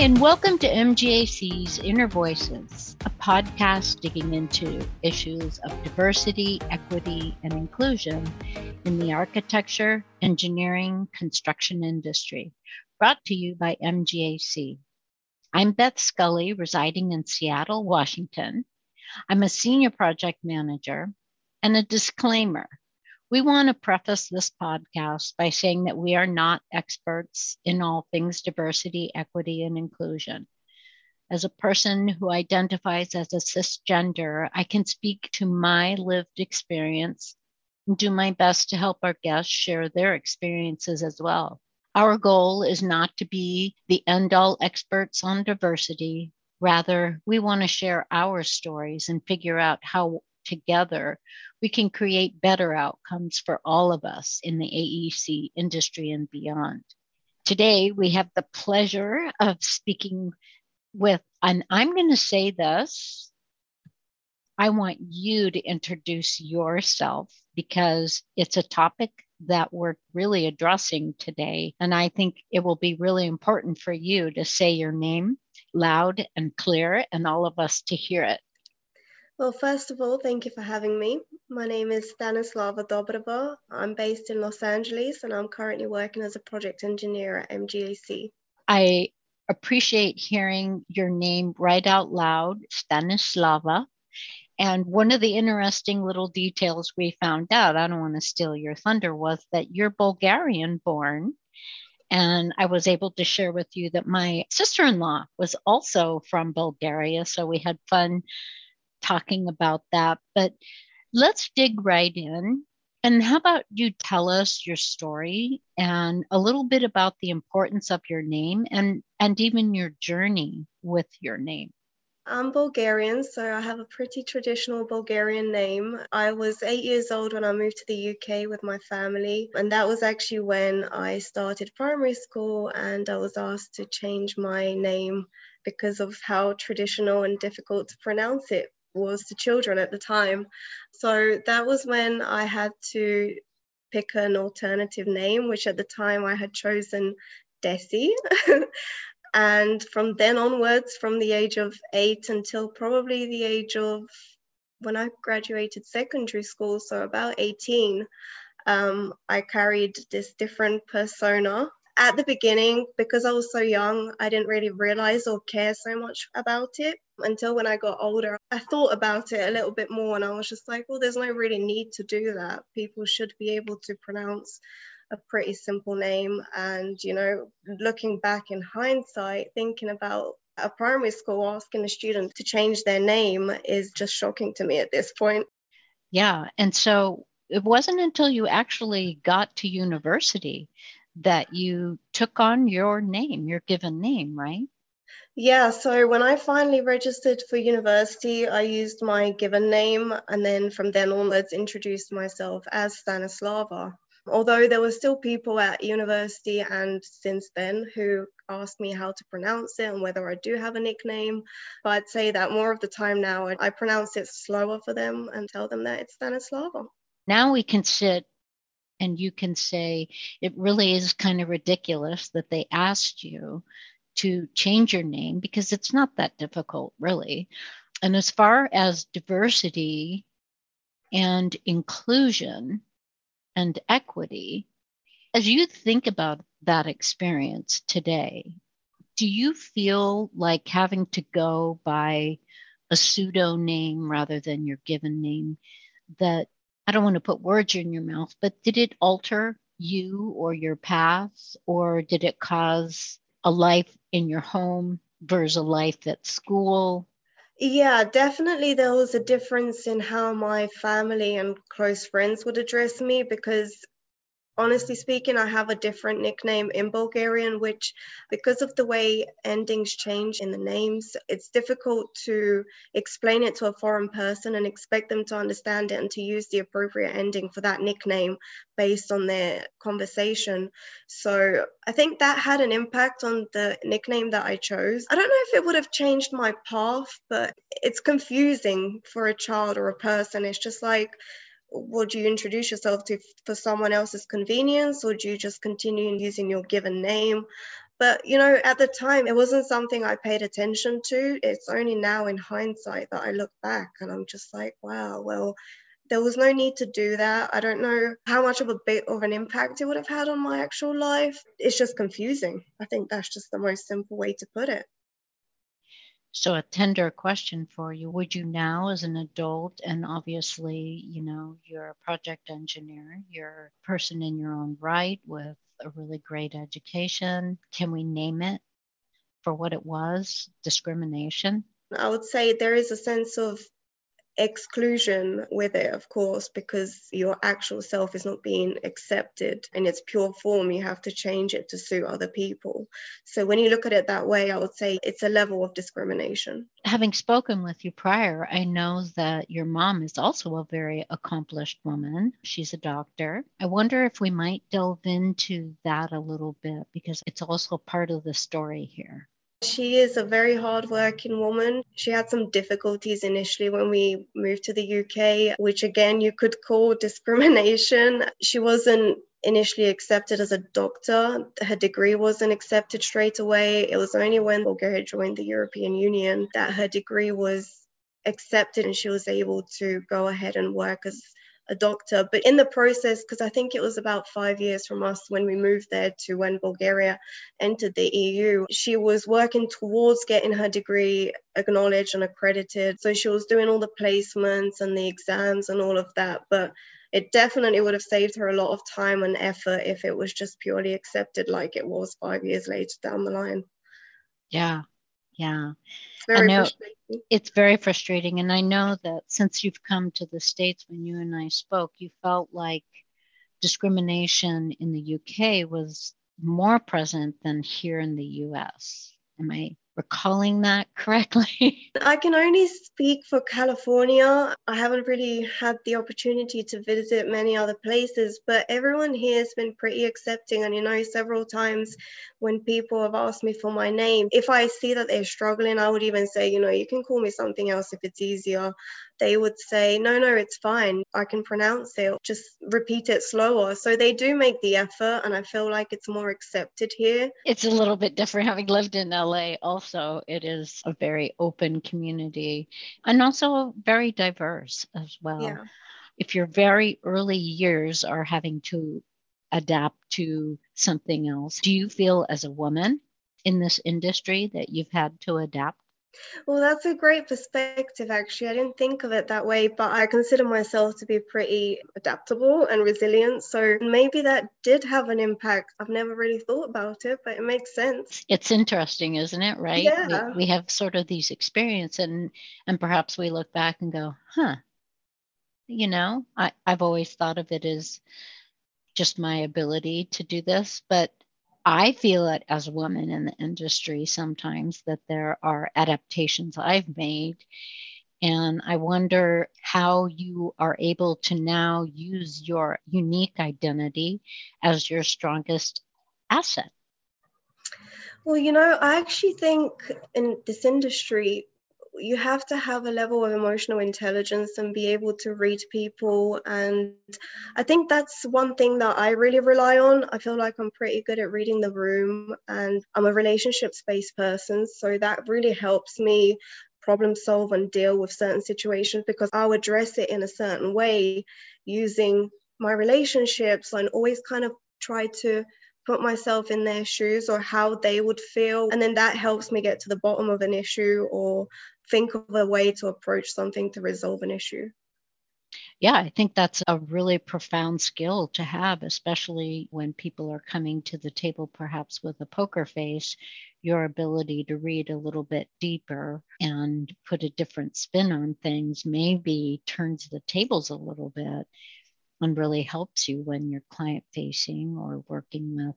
and welcome to MGAC's Inner Voices, a podcast digging into issues of diversity, equity, and inclusion in the architecture, engineering, construction industry, brought to you by MGAC. I'm Beth Scully, residing in Seattle, Washington. I'm a senior project manager. And a disclaimer we want to preface this podcast by saying that we are not experts in all things diversity, equity, and inclusion. As a person who identifies as a cisgender, I can speak to my lived experience and do my best to help our guests share their experiences as well. Our goal is not to be the end all experts on diversity. Rather, we want to share our stories and figure out how together, we can create better outcomes for all of us in the AEC industry and beyond. Today, we have the pleasure of speaking with, and I'm going to say this. I want you to introduce yourself because it's a topic that we're really addressing today. And I think it will be really important for you to say your name loud and clear and all of us to hear it. Well, first of all, thank you for having me. My name is Stanislava Dobrova. I'm based in Los Angeles and I'm currently working as a project engineer at MGAC. I appreciate hearing your name right out loud, Stanislava. And one of the interesting little details we found out, I don't want to steal your thunder, was that you're Bulgarian born. And I was able to share with you that my sister in law was also from Bulgaria. So we had fun talking about that. But let's dig right in. And how about you tell us your story and a little bit about the importance of your name and, and even your journey with your name? I'm Bulgarian, so I have a pretty traditional Bulgarian name. I was eight years old when I moved to the UK with my family, and that was actually when I started primary school and I was asked to change my name because of how traditional and difficult to pronounce it was to children at the time. So that was when I had to pick an alternative name, which at the time I had chosen Desi. and from then onwards, from the age of eight until probably the age of when I graduated secondary school, so about 18, um, I carried this different persona at the beginning, because I was so young, I didn't really realize or care so much about it until when I got older. I thought about it a little bit more and I was just like, well, there's no really need to do that. People should be able to pronounce a pretty simple name. And, you know, looking back in hindsight, thinking about a primary school asking a student to change their name is just shocking to me at this point. Yeah. And so it wasn't until you actually got to university that you took on your name, your given name, right? Yeah, so when I finally registered for university, I used my given name and then from then onwards introduced myself as Stanislava. Although there were still people at university and since then who asked me how to pronounce it and whether I do have a nickname. But I'd say that more of the time now, I pronounce it slower for them and tell them that it's Stanislava. Now we can sit and you can say it really is kind of ridiculous that they asked you to change your name because it's not that difficult, really. And as far as diversity and inclusion and equity, as you think about that experience today, do you feel like having to go by a pseudo name rather than your given name that I don't want to put words in your mouth, but did it alter you or your path, or did it cause a life in your home versus a life at school? Yeah, definitely there was a difference in how my family and close friends would address me because honestly speaking, I have a different nickname in Bulgarian, which, because of the way endings change in the names, it's difficult to explain it to a foreign person and expect them to understand it and to use the appropriate ending for that nickname based on their conversation. So I think that had an impact on the nickname that I chose. I don't know if it would have changed my path, but it's confusing for a child or a person. It's just like, would you introduce yourself to for someone else's convenience or do you just continue using your given name But, you know, at the time, it wasn't something I paid attention to. It's only now in hindsight that I look back and I'm just like, wow, well, there was no need to do that. I don't know how much of a bit of an impact it would have had on my actual life. It's just confusing. I think that's just the most simple way to put it. So, a tender question for you Would you now, as an adult, and obviously, you know, you're a project engineer, you're a person in your own right with a really great education. Can we name it for what it was discrimination? I would say there is a sense of exclusion with it, of course, because your actual self is not being accepted in its pure form. You have to change it to suit other people. So when you look at it that way, I would say it's a level of discrimination. Having spoken with you prior, I know that your mom is also a very accomplished woman. She's a doctor. I wonder if we might delve into that a little bit because it's also part of the story here. She is a very hardworking woman. She had some difficulties initially when we moved to the UK, which again you could call discrimination. She wasn't initially accepted as a doctor. Her degree wasn't accepted straight away. It was only when Bulgaria joined the European Union that her degree was accepted and she was able to go ahead and work as a doctor. But in the process, because I think it was about five years from us when we moved there to when Bulgaria entered the EU, she was working towards getting her degree acknowledged and accredited. So she was doing all the placements and the exams and all of that. But it definitely would have saved her a lot of time and effort if it was just purely accepted like it was five years later down the line. Yeah, yeah. Very know. It's very frustrating. And I know that since you've come to the States when you and I spoke, you felt like discrimination in the UK was more present than here in the US. Am I recalling that correctly? I can only speak for California. I haven't really had the opportunity to visit many other places, but everyone here has been pretty accepting. And you know, several times when people have asked me for my name, if I see that they're struggling, I would even say, you know, you can call me something else if it's easier they would say, no, no, it's fine. I can pronounce it. Just repeat it slower. So they do make the effort, and I feel like it's more accepted here. It's a little bit different having lived in LA, also. It is a very open community and also very diverse as well. Yeah. If your very early years are having to adapt to something else, do you feel as a woman in this industry that you've had to adapt well, that's a great perspective, actually. I didn't think of it that way, but I consider myself to be pretty adaptable and resilient. So maybe that did have an impact. I've never really thought about it, but it makes sense. It's interesting, isn't it? Right? Yeah. We, we have sort of these experiences, and and perhaps we look back and go, huh, you know, I, I've always thought of it as just my ability to do this, but I feel it as a woman in the industry sometimes that there are adaptations I've made. And I wonder how you are able to now use your unique identity as your strongest asset. Well, you know, I actually think in this industry, you have to have a level of emotional intelligence and be able to read people. And I think that's one thing that I really rely on. I feel like I'm pretty good at reading the room and I'm a relationships based person. So that really helps me problem solve and deal with certain situations because I'll address it in a certain way using my relationships and always kind of try to put myself in their shoes or how they would feel. And then that helps me get to the bottom of an issue or think of a way to approach something to resolve an issue. Yeah, I think that's a really profound skill to have, especially when people are coming to the table perhaps with a poker face. Your ability to read a little bit deeper and put a different spin on things maybe turns the tables a little bit and really helps you when you're client facing or working with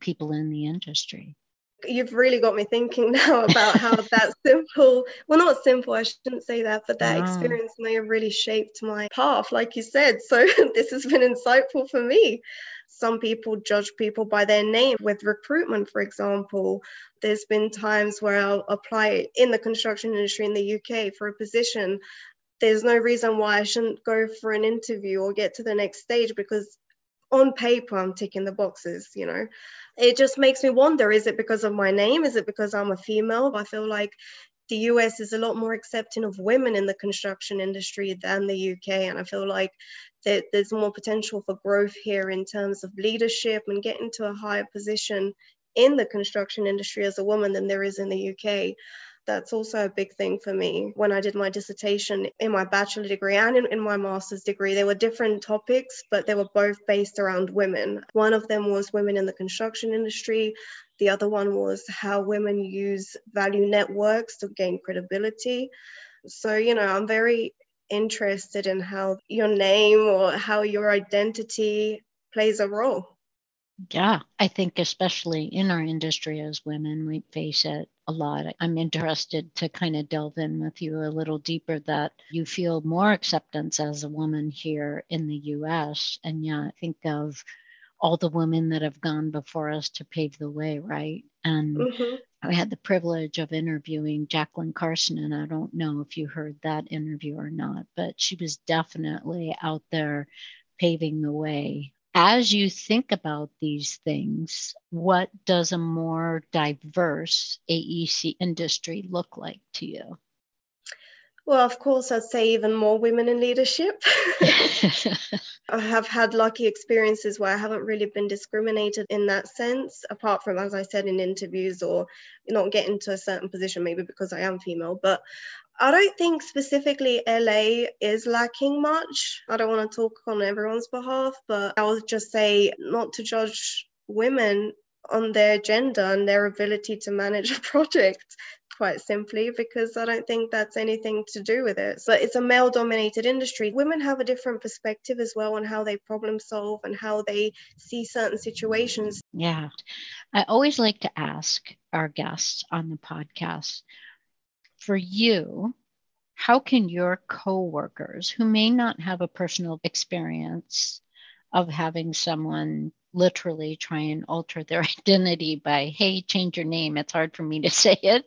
people in the industry you've really got me thinking now about how that simple well not simple i shouldn't say that but that experience may have really shaped my path like you said. So this has been insightful for me. Some people judge people by their name. With recruitment for example there's been times where i'll apply in the construction industry in the uk for a position. There's no reason why i shouldn't go for an interview or get to the next stage because on paper I'm ticking the boxes, you know. It just makes me wonder is it because of my name? Is it because I'm a female? I feel like the US is a lot more accepting of women in the construction industry than the UK. And I feel like that there's more potential for growth here in terms of leadership and getting to a higher position in the construction industry as a woman than there is in the UK that's also a big thing for me. When I did my dissertation in my bachelor degree and in, in, my master's degree, there were different topics, but they were both based around women. One of them was women in the construction industry. The other one was how women use value networks to gain credibility. So, you know, I'm very interested in how your name or how your identity plays a role. Yeah, I think especially in our industry as women, we face it a lot. I'm interested to kind of delve in with you a little deeper that you feel more acceptance as a woman here in the US. And yeah, I think of all the women that have gone before us to pave the way, right? And mm-hmm. I had the privilege of interviewing Jacqueline Carson, and I don't know if you heard that interview or not, but she was definitely out there paving the way as you think about these things, what does a more diverse AEC industry look like to you? Well, of course, I'd say even more women in leadership. I have had lucky experiences where I haven't really been discriminated in that sense, apart from, as I said, in interviews or not getting to a certain position, maybe because I am female. But I don't think specifically LA is lacking much. I don't want to talk on everyone's behalf, but I would just say not to judge women on their gender and their ability to manage a project quite simply because I don't think that's anything to do with it. So it's a male dominated industry. Women have a different perspective as well on how they problem solve and how they see certain situations. Yeah. I always like to ask our guests on the podcast for you, how can your coworkers who may not have a personal experience of having someone literally try and alter their identity by, hey, change your name, it's hard for me to say it,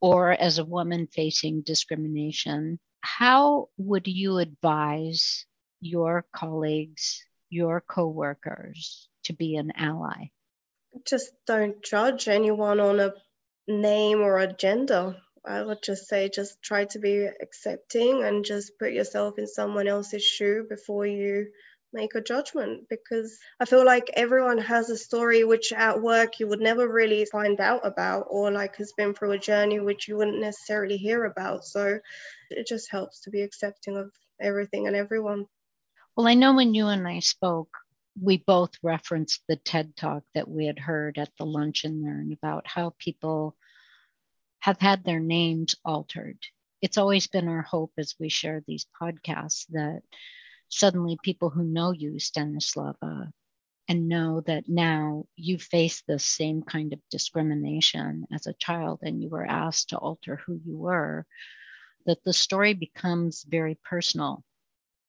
or as a woman facing discrimination, how would you advise your colleagues, your coworkers to be an ally? Just don't judge anyone on a name or a gender. I would just say just try to be accepting and just put yourself in someone else's shoe before you make a judgment because I feel like everyone has a story which at work you would never really find out about or like has been through a journey which you wouldn't necessarily hear about. So it just helps to be accepting of everything and everyone. Well, I know when you and I spoke, we both referenced the TED talk that we had heard at the lunch and learn about how people have had their names altered. It's always been our hope as we share these podcasts that suddenly people who know you, Stanislava, and know that now you face the same kind of discrimination as a child and you were asked to alter who you were, that the story becomes very personal.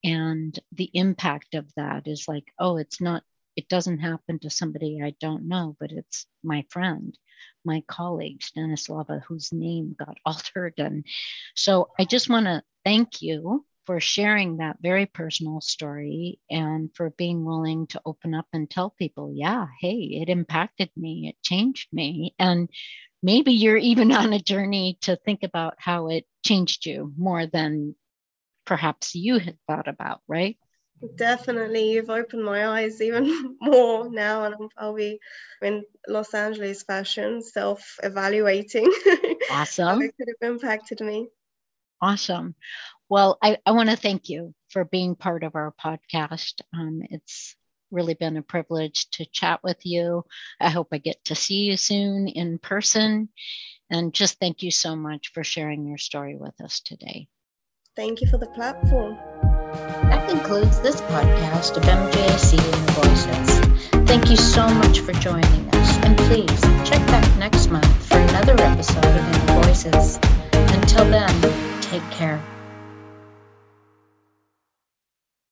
And the impact of that is like, oh, it's not, it doesn't happen to somebody I don't know, but it's my friend my colleague Stanislava, whose name got altered. And so I just want to thank you for sharing that very personal story and for being willing to open up and tell people, yeah, hey, it impacted me, it changed me. And maybe you're even on a journey to think about how it changed you more than perhaps you had thought about, right? Definitely, you've opened my eyes even more now, and I'll be in Los Angeles fashion, self evaluating. Awesome. how it could have impacted me. Awesome. Well, I, I want to thank you for being part of our podcast. Um, it's really been a privilege to chat with you. I hope I get to see you soon in person. And just thank you so much for sharing your story with us today. Thank you for the platform. That concludes this podcast of MGAC Inner Voices. Thank you so much for joining us, and please check back next month for another episode of Inner Voices. Until then, take care.